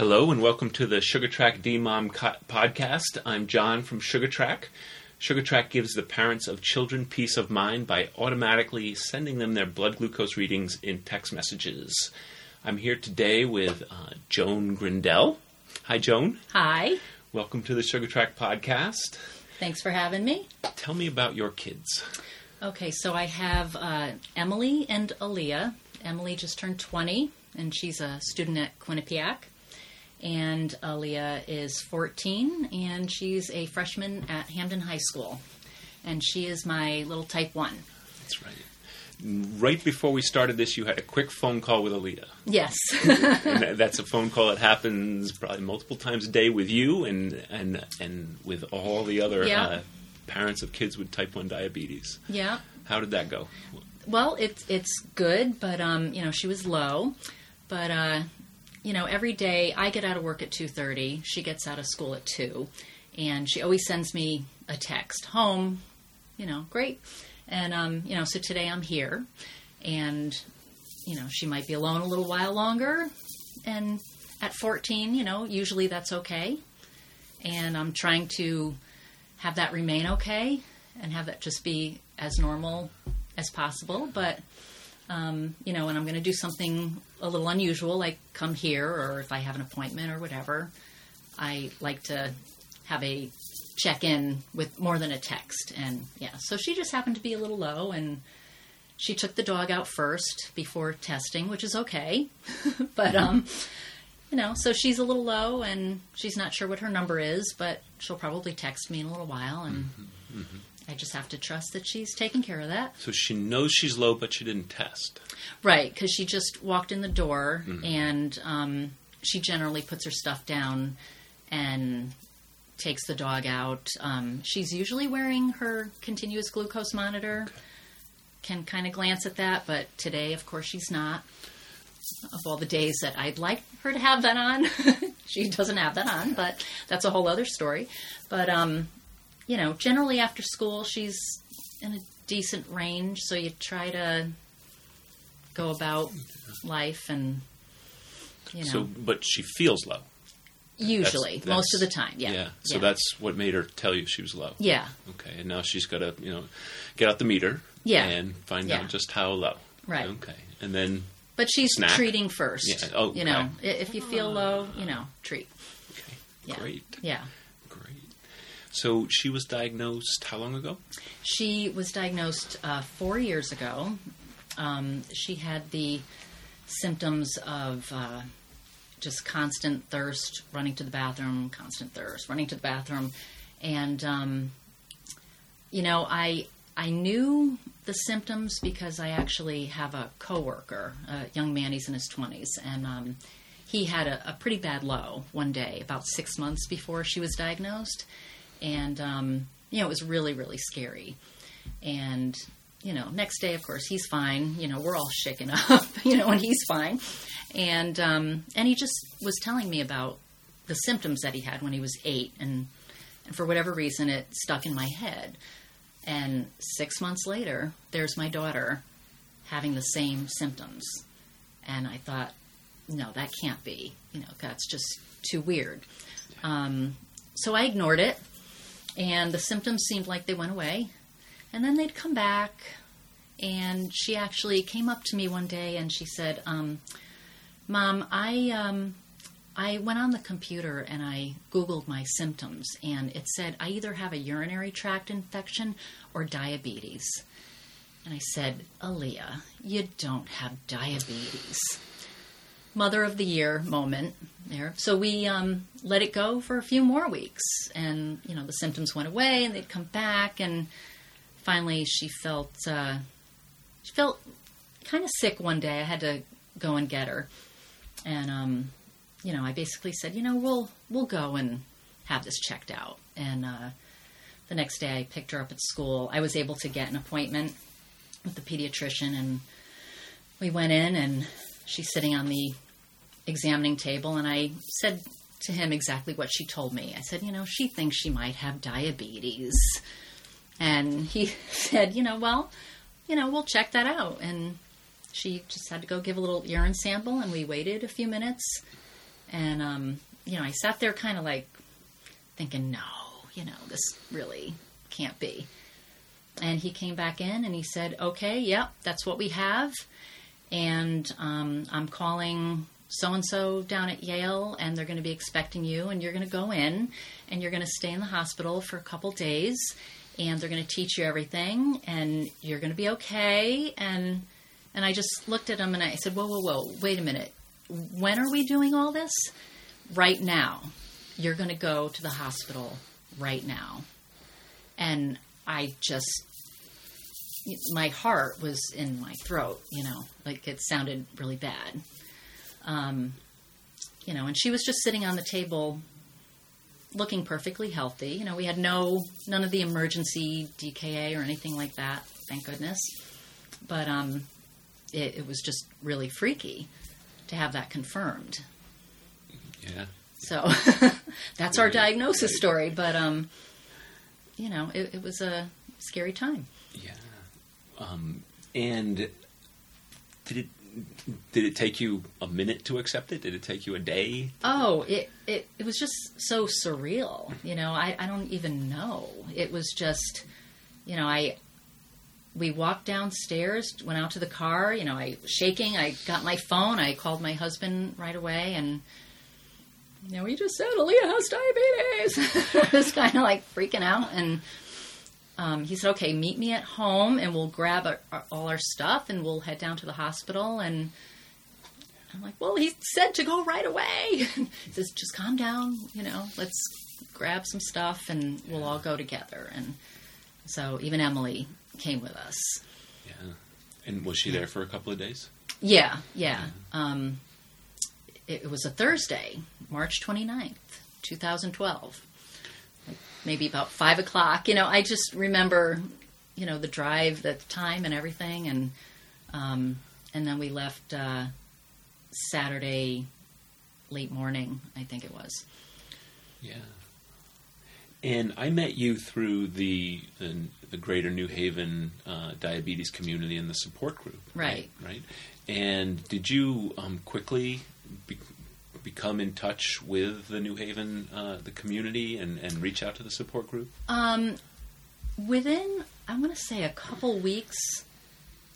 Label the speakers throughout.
Speaker 1: Hello and welcome to the Sugar Track D-Mom co- podcast. I'm John from Sugar Track. Sugar Track gives the parents of children peace of mind by automatically sending them their blood glucose readings in text messages. I'm here today with uh, Joan Grindell. Hi, Joan.
Speaker 2: Hi.
Speaker 1: Welcome to the Sugar Track podcast.
Speaker 2: Thanks for having me.
Speaker 1: Tell me about your kids.
Speaker 2: Okay, so I have uh, Emily and Aleah. Emily just turned 20, and she's a student at Quinnipiac. And Aleah is 14, and she's a freshman at Hamden High School. And she is my little type 1.
Speaker 1: That's right. Right before we started this, you had a quick phone call with Aleah.
Speaker 2: Yes.
Speaker 1: that- that's a phone call that happens probably multiple times a day with you and and and with all the other
Speaker 2: Yeah.
Speaker 1: uh, parents of kids with type one diabetes.
Speaker 2: yeah.
Speaker 1: How did that go?
Speaker 2: Well, it's it's good, but um, you know, she was low. But uh, you know, every day I get out of work at two thirty. She gets out of school at two, and she always sends me a text home. You know, great. And um, you know, so today I'm here, and you know, she might be alone a little while longer. And at fourteen, you know, usually that's okay. And I'm trying to have that remain okay and have that just be as normal as possible. But um, you know, when I'm going to do something a little unusual, like come here, or if I have an appointment or whatever, I like to have a check in with more than a text. And yeah, so she just happened to be a little low, and she took the dog out first before testing, which is okay. but um, you know, so she's a little low, and she's not sure what her number is, but she'll probably text me in a little while, and. I just have to trust that she's taking care of that.
Speaker 1: So she knows she's low, but she didn't test.
Speaker 2: Right, because she just walked in the door and um, she generally puts her stuff down and takes the dog out. Um, she's usually wearing her continuous glucose monitor. Can kind of glance at that, but today, of course, she's not. Of all the days that I'd like her to have that on, she doesn't have that on, but that's a whole other story. But, um, you know, generally after school, she's in a decent range, so you try to go about life and you know
Speaker 1: So, but she feels low.
Speaker 2: usually
Speaker 1: That's-
Speaker 2: most of the time yeah Yeah.
Speaker 1: So
Speaker 2: yeah.
Speaker 1: that's what made her tell you she was low.
Speaker 2: yeah
Speaker 1: Okay. And now she's got to you know get out the meter.
Speaker 2: Yeah.
Speaker 1: And find
Speaker 2: Yeah.
Speaker 1: out just how low.
Speaker 2: Right.
Speaker 1: Okay. And then
Speaker 2: but she's
Speaker 1: Snack?
Speaker 2: treating first
Speaker 1: Yeah, oh,
Speaker 2: you know
Speaker 1: okay.
Speaker 2: if you feel low you know treat
Speaker 1: okay.
Speaker 2: yeah
Speaker 1: Great.
Speaker 2: yeah.
Speaker 1: So she was diagnosed how long ago?
Speaker 2: she was diagnosed uh, four years ago. Um, she had the symptoms of uh, just constant thirst running to the bathroom constant thirst running to the bathroom. And um, you know i i knew the symptoms because i actually have a coworker a young man he's in his 20s and um, he had a, a pretty bad low one day about six months before she was diagnosed and um, you know it was really really scary. And you know next day of course he's fine. You know we're all shaken up you know and he's fine. And um, and he just was telling me about the symptoms that he had when he was eight. And and for whatever reason it stuck in my head. And six months later there's my daughter having the same symptoms. And i thought no that can't be. You know that's just too weird. Um, so i ignored it and the symptoms seemed like they went away. And then they'd come back and she actually came up to me one day and she said um, mom i um, i went on the computer and i googled my symptoms and it said i either have a urinary tract infection or diabetes. And i said aleah you don't have diabetes mother of the year moment there. So we um, let it go for a few more weeks, and you know the symptoms went away, and they'd come back, and finally she felt uh, she felt kind of sick one day. I had to go and get her, and um, you know I basically said, you know, we'll we'll go and have this checked out, and uh, the next day I picked her up at school. I was able to get an appointment with the pediatrician, and we went in, and she's sitting on the examining table, and I said to him exactly what she told me. I said, you know, she thinks she might have diabetes. And he said, you know, well, you know, we'll check that out. And she just had to go give a little urine sample, and we waited a few minutes. And, um, you know, I sat there kind of like thinking, no, you know, this really can't be. And he came back in and he said, okay, yep, that's what we have. And um, I'm calling so and so down at Yale, and they're going to be expecting you, and you're going to go in, and you're going to stay in the hospital for a couple days, and they're going to teach you everything, and you're going to be okay. And and I just looked at him and I said, whoa, whoa, whoa, wait a minute. When are we doing all this? Right now. You're going to go to the hospital right now. And I just my heart was in my throat, you know, like it sounded really bad. Um, you know, and she was just sitting on the table looking perfectly healthy. You know, we had no, none of the emergency DKA or anything like that, thank goodness. But um, it, it was just really freaky to have that confirmed.
Speaker 1: Yeah.
Speaker 2: So that's our diagnosis
Speaker 1: right.
Speaker 2: story. But, um, you know, it, it was a scary time.
Speaker 1: Yeah. Um, and did it did it take you a minute to accept it? Did it take you a day?
Speaker 2: Oh, it, it, it was just so surreal. You know, I, I don't even know. It was just, you know, I, we walked downstairs, went out to the car, you know, I was shaking, I got my phone, I called my husband right away and, you know, he just said, Aleah has diabetes. I was kind of like freaking out and, um, he said, okay, meet me at home and we'll grab our, our, all our stuff and we'll head down to the hospital and, I'm like, well, he said to go right away. he says, just calm down, you know, let's grab some stuff and we'll all go together. And so even Emily came with us.
Speaker 1: Yeah. And was she there for a couple of days?
Speaker 2: Yeah, yeah. Um, it, it was a Thursday, March 29th, 2012. Maybe about five o'clock. You know, I just remember, you know, the drive, the time, and everything, and um, and then we left uh, Saturday late morning. I think it was.
Speaker 1: Yeah. And I met you through the the, the Greater New Haven uh, diabetes community and the support group.
Speaker 2: Right.
Speaker 1: Right. And did you um, quickly be, become in touch with the New Haven uh, the community and, and reach out to the support group?
Speaker 2: Um, within, I'm going to say a couple weeks,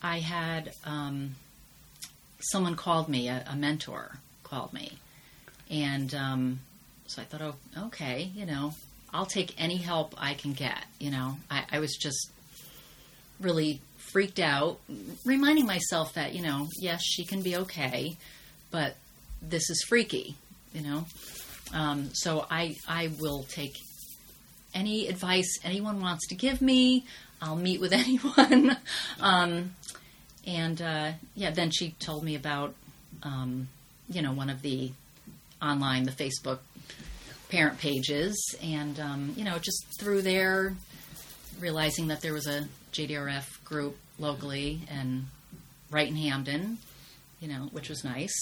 Speaker 2: I had um, someone called me, a, a mentor called me. And um, so I thought, oh, okay, you know, I'll take any help I can get. You know, I, I was just really freaked out, reminding myself that, you know, yes, she can be okay, but this is freaky, you know. Um, so I, I will take any advice anyone wants to give me. I'll meet with anyone. um, and uh, yeah, then she told me about, um, you know, one of the online, the Facebook parent pages, and um, you know, just through there, realizing that there was a JDRF group locally and right in Hamden, you know, which was nice.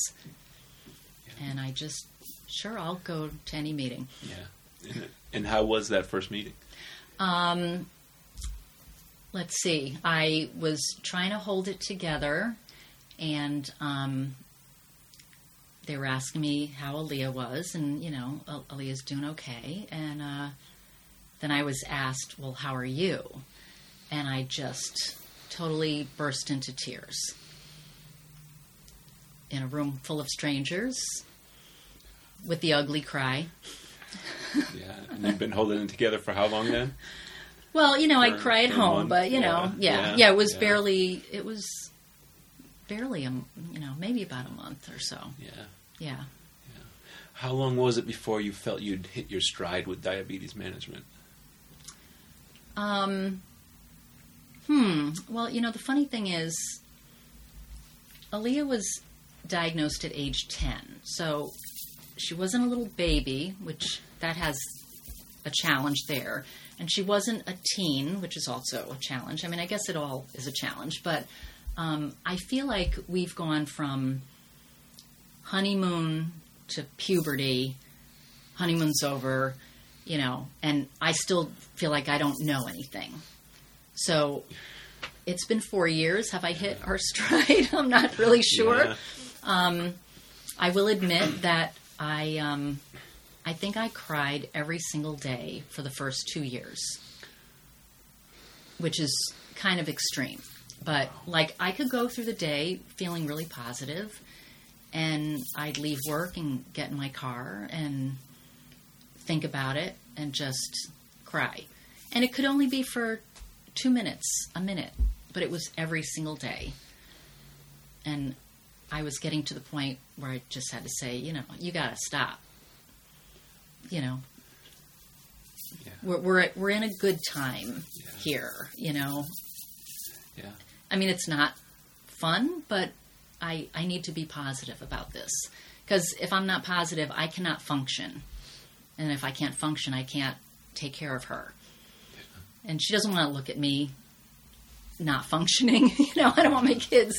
Speaker 2: And I just, sure, I'll go to any meeting.
Speaker 1: Yeah. And, how was that first meeting?
Speaker 2: Um, let's see. I was trying to hold it together, and um, they were asking me how Aleah was, and you know, Al- Aleah's doing okay. And uh, then I was asked, "Well, how are you?" And I just totally burst into tears in a room full of strangers with the ugly cry.
Speaker 1: Yeah. And you've been holding it together for how long then?
Speaker 2: Well, you know, I cry at home,
Speaker 1: month?
Speaker 2: but you
Speaker 1: Yeah,
Speaker 2: know, yeah,
Speaker 1: yeah,
Speaker 2: yeah, it was
Speaker 1: yeah.
Speaker 2: barely, it was barely a, you know, maybe about a month or so.
Speaker 1: Yeah.
Speaker 2: Yeah.
Speaker 1: How long was it before you felt you'd hit your stride with diabetes management?
Speaker 2: Um. Hmm. Well, you know, the funny thing is, Aleah was diagnosed at age ten, so she wasn't a little baby, which that has a challenge there, and she wasn't a teen, which is also a challenge. I mean, I guess it all is a challenge, but um, I feel like we've gone from honeymoon to puberty. Honeymoon's over, you know, and I still feel like I don't know anything. So it's been four years. Have I hit our stride? I'm not really sure.
Speaker 1: Yeah.
Speaker 2: I will admit that I um, I think I cried every single day for the first two years, which is kind of extreme. But like I could go through the day feeling really positive, and I'd leave work and get in my car and think about it and just cry. And it could only be for two minutes, a minute, but it was every single day. And I was getting to the point where I just had to say, you know, you got to stop. You know,
Speaker 1: Yeah.
Speaker 2: we're we're we're in a good time
Speaker 1: Yeah.
Speaker 2: here. You know,
Speaker 1: Yeah.
Speaker 2: I mean, it's not fun, but I I need to be positive about this because if I'm not positive, I cannot function, and if I can't function, I can't take care of her. And she doesn't want to look at me not functioning. you know, I don't want my kids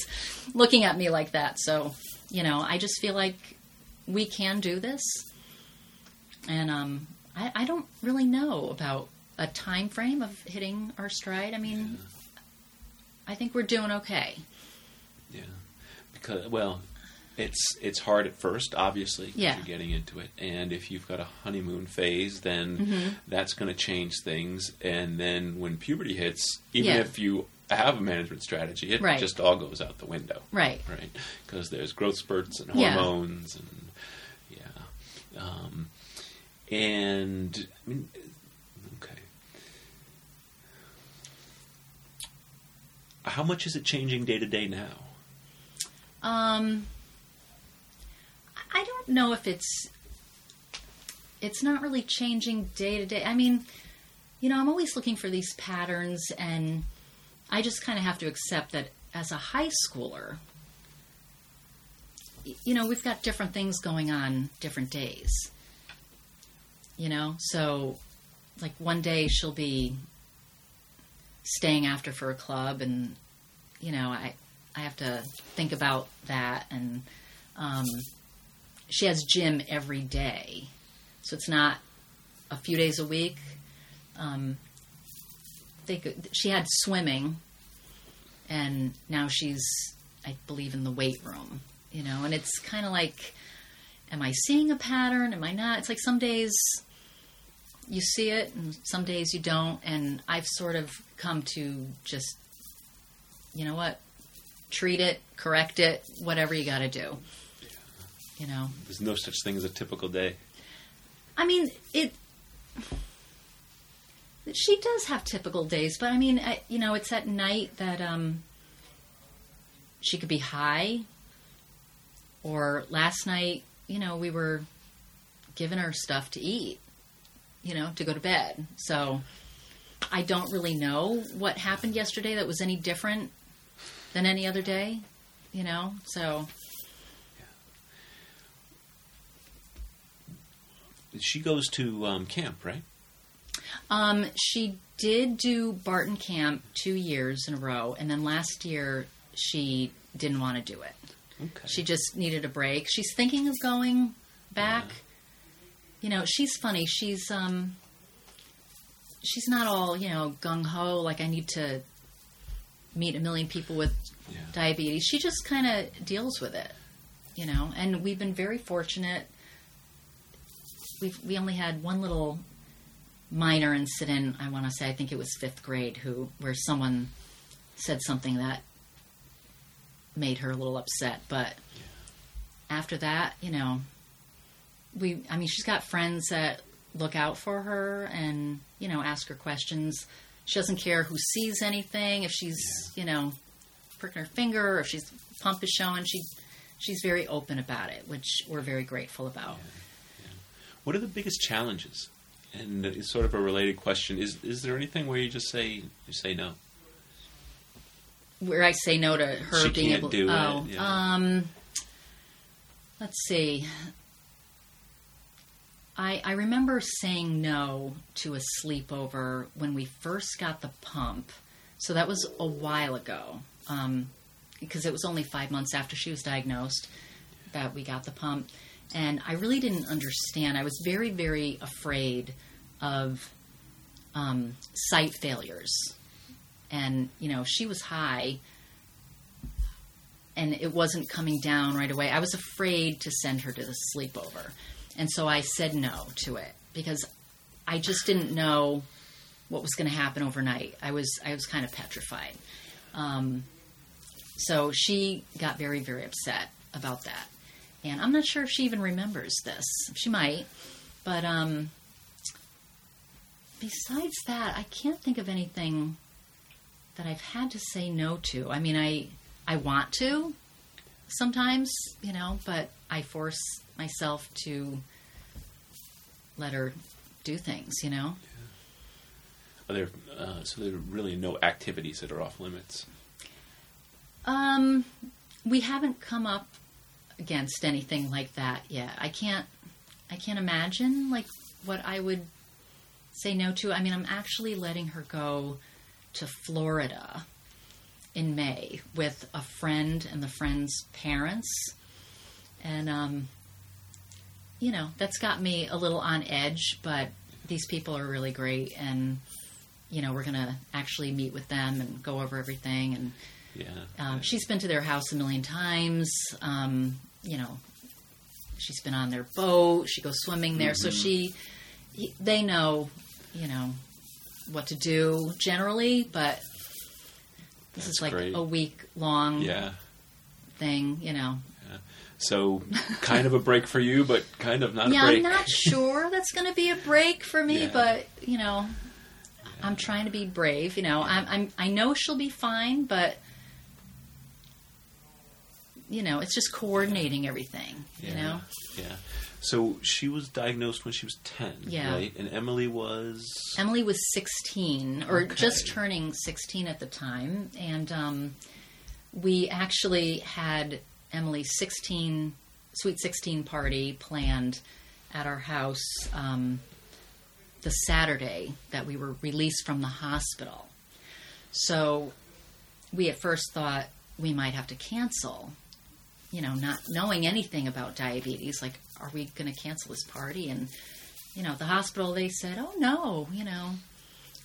Speaker 2: looking at me like that. So, you know, I just feel like we can do this, and um, I, I don't really know about a time frame of hitting our stride. I mean. I think we're doing okay.
Speaker 1: Yeah, because well, it's it's hard at first, obviously,
Speaker 2: Yeah.
Speaker 1: you're getting into it, and if you've got a honeymoon phase, then
Speaker 2: Mm-hmm.
Speaker 1: that's going to change things, and then when puberty hits, even
Speaker 2: Yeah.
Speaker 1: if you have a management strategy, it
Speaker 2: Right.
Speaker 1: just all goes out the window,
Speaker 2: Right.
Speaker 1: right? Because there's growth spurts and
Speaker 2: Yeah.
Speaker 1: hormones, and yeah, um, and I mean, okay. How much is it changing day to day now?
Speaker 2: Um, I don't know if it's it's not really changing day to day. I mean, you know, I'm always looking for these patterns, and I just kind of have to accept that as a high schooler, you know, we've got different things going on different days. You know, so like one day she'll be staying after for a club, and you know, I I have to think about that, and um, she has gym every day, so it's not a few days a week. Um, they could, she had swimming, and now she's, I believe, in the weight room. You know, and it's kind of like, am I seeing a pattern? Am I not? It's like some days you see it, and some days you don't. And I've sort of come to just, you know what, treat it, correct it, whatever you got to do. You know,
Speaker 1: There's no such thing as a typical day.
Speaker 2: I mean, it. She does have typical days, but I mean, I, you know, it's at night that um, she could be high. Or last night, you know, we were giving her stuff to eat, you know, to go to bed. So I don't really know what happened yesterday that was any different than any other day, you know. So
Speaker 1: She goes to um, camp, right?
Speaker 2: Um, she did do Barton Camp two years in a row, and then last year she didn't want to do it.
Speaker 1: Okay.
Speaker 2: She just needed a break. She's thinking of going back. You know, she's funny. She's um, she's not all you know gung ho. Like I need to meet a million people with
Speaker 1: Yeah.
Speaker 2: diabetes. She just kind of deals with it. You know, and we've been very fortunate. We we only had one little minor incident. I want to say I think it was fifth grade, who where someone said something that made her a little upset. But after that, you know, we I mean, she's got friends that look out for her and you know ask her questions. She doesn't care who sees anything. If she's you know pricking her finger or if she's pump is showing, she she's very open about it, which we're very grateful about.
Speaker 1: What are the biggest challenges? And it's sort of a related question. Is is there anything where you just say you say no?
Speaker 2: where I say no to her
Speaker 1: She
Speaker 2: being able.
Speaker 1: do it,
Speaker 2: oh,
Speaker 1: yeah.
Speaker 2: um, let's see. I I remember saying no to a sleepover when we first got the pump, so that was a while ago. Um, because it was only five months after she was diagnosed that we got the pump, and I really didn't understand. I was very very afraid of um, site failures and you know she was high and it wasn't coming down right away. I was afraid to send her to the sleepover, and so I said no to it because I just didn't know what was going to happen overnight. I was I was kind of petrified. Um, so she got very very upset about that, and I'm not sure if she even remembers this. She might, but um, besides that, I can't think of anything that I've had to say no to. I mean, I I want to sometimes, you know, but I force myself to let her do things, you know.
Speaker 1: Are there uh, so there are really no activities that are off limits?
Speaker 2: Um, we haven't come up against anything like that yet. I can't I can't imagine like what I would say no to. I mean, I'm actually letting her go to Florida in May with a friend and the friend's parents. And, um, you know, that's got me a little on edge, but these people are really great. And, you know, we're going to actually meet with them and go over everything. And
Speaker 1: Yeah.
Speaker 2: um, she's been to their house a million times. Um, you know, she's been on their boat. She goes swimming there. So she, he- they know, you know, what to do generally. But this
Speaker 1: That's
Speaker 2: is like
Speaker 1: great.
Speaker 2: a week long
Speaker 1: yeah.
Speaker 2: thing. You know.
Speaker 1: So kind of a break for you, but kind of not
Speaker 2: yeah,
Speaker 1: a break.
Speaker 2: I'm not sure that's going to be a break for me,
Speaker 1: Yeah.
Speaker 2: but you know, I'm trying to be brave. You know, I'm, I'm I know she'll be fine, but you know, it's just coordinating everything. You know,
Speaker 1: Yeah. So she was diagnosed when she was ten,
Speaker 2: Yeah.
Speaker 1: right? And Emily was
Speaker 2: Emily was 16 or
Speaker 1: Okay.
Speaker 2: just turning 16 at the time, and um, we actually had Emily's 16 sweet 16 party planned at our house um, the Saturday that we were released from the hospital. So we at first thought we might have to cancel. You know, not knowing anything about diabetes, like, are we going to cancel this party? And you know, the hospital, they said, "Oh no, you know,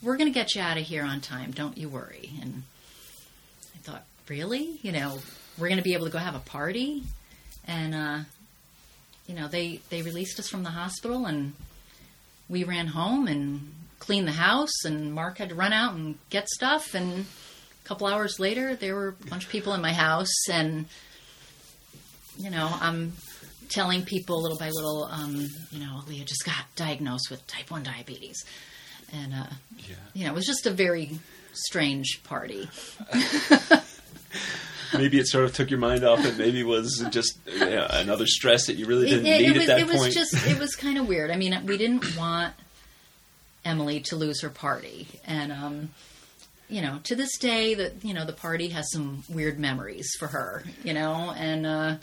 Speaker 2: we're going to get you out of here on time. Don't you worry." And I thought, really? You know, we're going to be able to go have a party? And uh, you know, they they released us from the hospital, and we ran home and cleaned the house. And Mark had to run out and get stuff. And a couple hours later, there were a bunch of people in my house, and you know, I'm telling people little by little, um, you know, Leah just got diagnosed with type 1 diabetes. And, uh,
Speaker 1: yeah.
Speaker 2: you know, it was just a very strange party.
Speaker 1: Maybe it sort of took your mind off it. Maybe it was just yeah, another stress that you really didn't
Speaker 2: it-
Speaker 1: need
Speaker 2: it was,
Speaker 1: at that
Speaker 2: it was just, it was kind of weird. I mean, we didn't want Emily to lose her party. And, um, you know, to this day, that you know, the party has some weird memories for her. You know, and uh,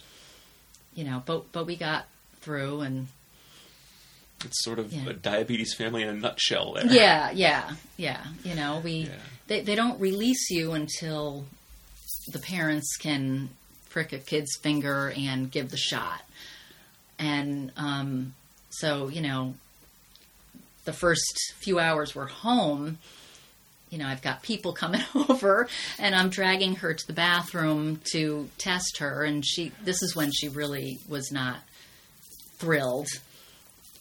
Speaker 2: you know, but but we got through, and
Speaker 1: it's sort of
Speaker 2: Yeah.
Speaker 1: a diabetes family in a nutshell. There.
Speaker 2: Yeah, yeah, yeah. You know, we
Speaker 1: Yeah.
Speaker 2: they they don't release you until the parents can prick a kid's finger and give the shot. And um, so, you know, the first few hours we're home, you know, I've got people coming over and I'm dragging her to the bathroom to test her and she this is when she really was not thrilled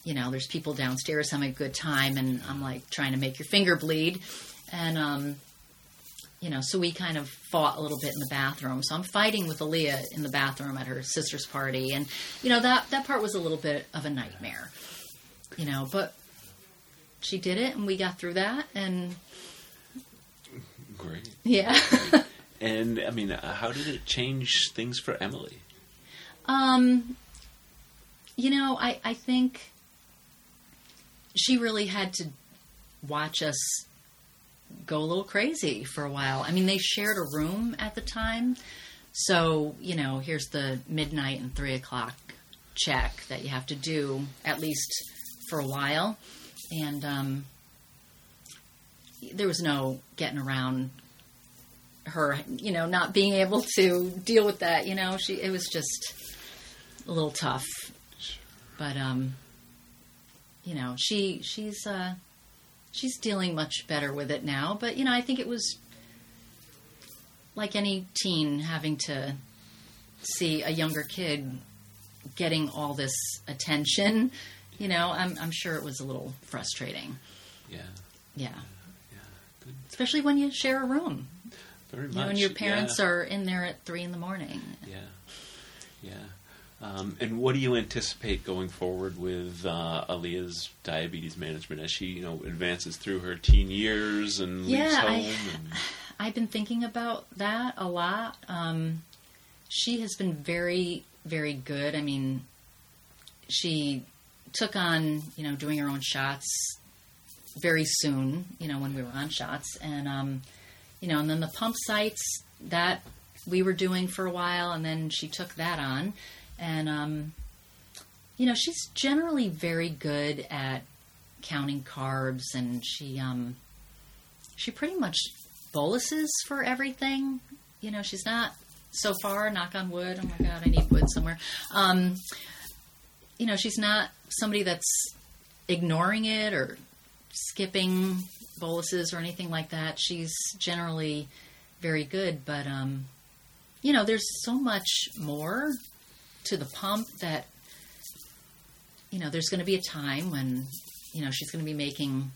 Speaker 2: you know, there's people downstairs having a good time, and I'm like trying to make your finger bleed. And, um, you know, so we kind of fought a little bit in the bathroom. So I'm fighting with Aleah in the bathroom at her sister's party. And, you know, that, that part was a little bit of a nightmare, you know, but she did it, and we got through that. And,
Speaker 1: Great.
Speaker 2: yeah.
Speaker 1: And I mean, uh, how did it change things for Emily?
Speaker 2: Um, you know, I, I think she really had to watch us go a little crazy for a while. I mean, they shared a room at the time. So, you know, here's the midnight and three o'clock check that you have to do at least for a while. And um, there was no getting around her, you know, not being able to deal with that. You know, she it was just a little tough. But um, you know, she she's uh, she's dealing much better with it now. But you know, I think it was like any teen having to see a younger kid getting all this attention. You know, I'm I'm sure it was a little frustrating.
Speaker 1: Yeah.
Speaker 2: Yeah. Especially when you share a room.
Speaker 1: Very much.
Speaker 2: You know, and your parents
Speaker 1: yeah.
Speaker 2: are in there at three in the morning.
Speaker 1: Yeah. Yeah. Um, and what do you anticipate going forward with uh, Aleah's diabetes management as she, you know, advances through her teen years and leaves home?
Speaker 2: I-
Speaker 1: and,
Speaker 2: I've been thinking about that a lot. Um, she has been very, very good. I mean, she took on, you know, doing her own shots very soon, you know, when we were on shots. And, um, you know, and then the pump sites that we were doing for a while, and then she took that on. And, um, you know, she's generally very good at counting carbs, and she, um, she pretty much boluses for everything. You know, she's not so far, knock on wood. Oh my God, I need wood somewhere. Um, you know, she's not somebody that's ignoring it or skipping boluses or anything like that. She's generally very good, but, um, you know, there's so much more to the pump that, you know, there's going to be a time when, you know, she's going to be making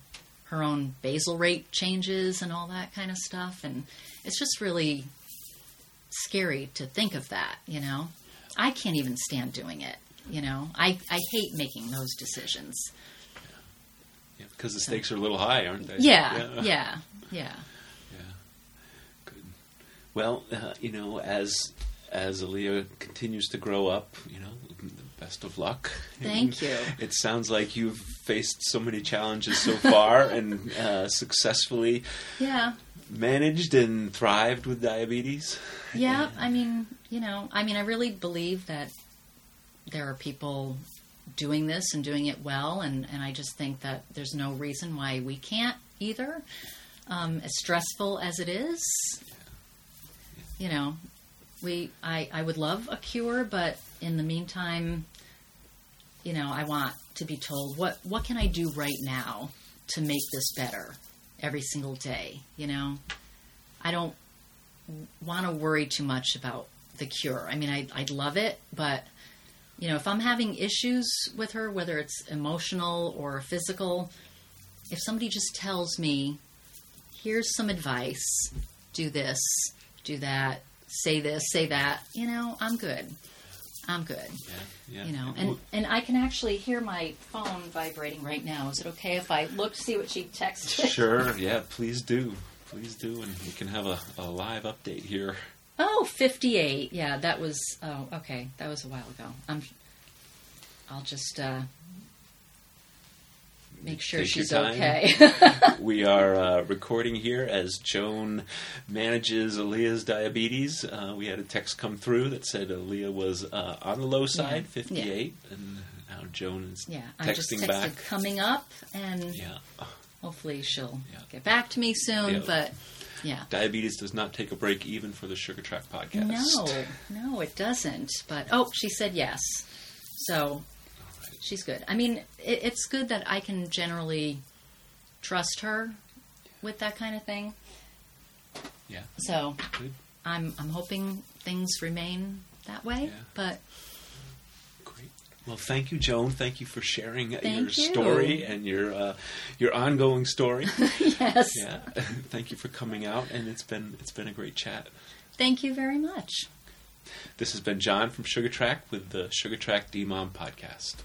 Speaker 2: her own basal rate changes and all that kind of stuff. And it's just really scary to think of that, you know. I can't even stand doing it, you know. I, I hate making those decisions.
Speaker 1: Yeah, because the stakes are a little high, aren't they?
Speaker 2: Yeah, yeah, yeah.
Speaker 1: Yeah. Good. Well, uh, you know, as as Aleah continues to grow up, you know, best of luck.
Speaker 2: Thank you.
Speaker 1: It sounds like you've faced so many challenges so far and uh, successfully
Speaker 2: Yeah.
Speaker 1: managed and thrived with diabetes.
Speaker 2: Yeah, I mean, you know, I mean, I really believe that there are people doing this and doing it well, and, and I just think that there's no reason why we can't either. Um, as stressful as it is, you know, we I, I would love a cure, but in the meantime, you know, I want to be told what what can I do right now to make this better every single day. You know, I don't want to worry too much about the cure. I mean, I, I'd love it, but you know, if I'm having issues with her, whether it's emotional or physical, if somebody just tells me, here's some advice, do this, do that, say this, say that, you know, I'm good. I'm good.
Speaker 1: Yeah, yeah.
Speaker 2: You know, and, and I can actually hear my phone vibrating right now. Is it okay if I look to see what she texted?
Speaker 1: sure, yeah, please do. Please do, and we can have a, a live update here.
Speaker 2: Oh, 58. Yeah, that was. Oh, okay. That was a while ago. I'm. I'll just uh, make sure
Speaker 1: Take
Speaker 2: she's okay.
Speaker 1: We are uh, recording here as Joan manages Aleah's diabetes. Uh, we had a text come through that said Aleah was uh, on the low side,
Speaker 2: Yeah.
Speaker 1: 58, and now Joan is
Speaker 2: yeah,
Speaker 1: texting back.
Speaker 2: coming up, and
Speaker 1: Yeah,
Speaker 2: hopefully she'll
Speaker 1: Yeah.
Speaker 2: get back to me soon.
Speaker 1: Yeah.
Speaker 2: But yeah,
Speaker 1: diabetes does not take a break even for the Sugar Track podcast.
Speaker 2: no, no, it doesn't. But oh, she said yes, so
Speaker 1: right.
Speaker 2: she's good. I mean, it, it's good that I can generally trust her with that kind of thing.
Speaker 1: Yeah,
Speaker 2: So
Speaker 1: good,
Speaker 2: I'm I'm hoping things remain that way.
Speaker 1: Yeah.
Speaker 2: But.
Speaker 1: Well, thank you, Joan. Thank you for sharing your
Speaker 2: you.
Speaker 1: story and your uh, your ongoing story.
Speaker 2: yes,
Speaker 1: yeah, thank you for coming out, and it's been it's been a great chat.
Speaker 2: thank you very much.
Speaker 1: This has been John from Sugar Track with the Sugar Track D Mom podcast.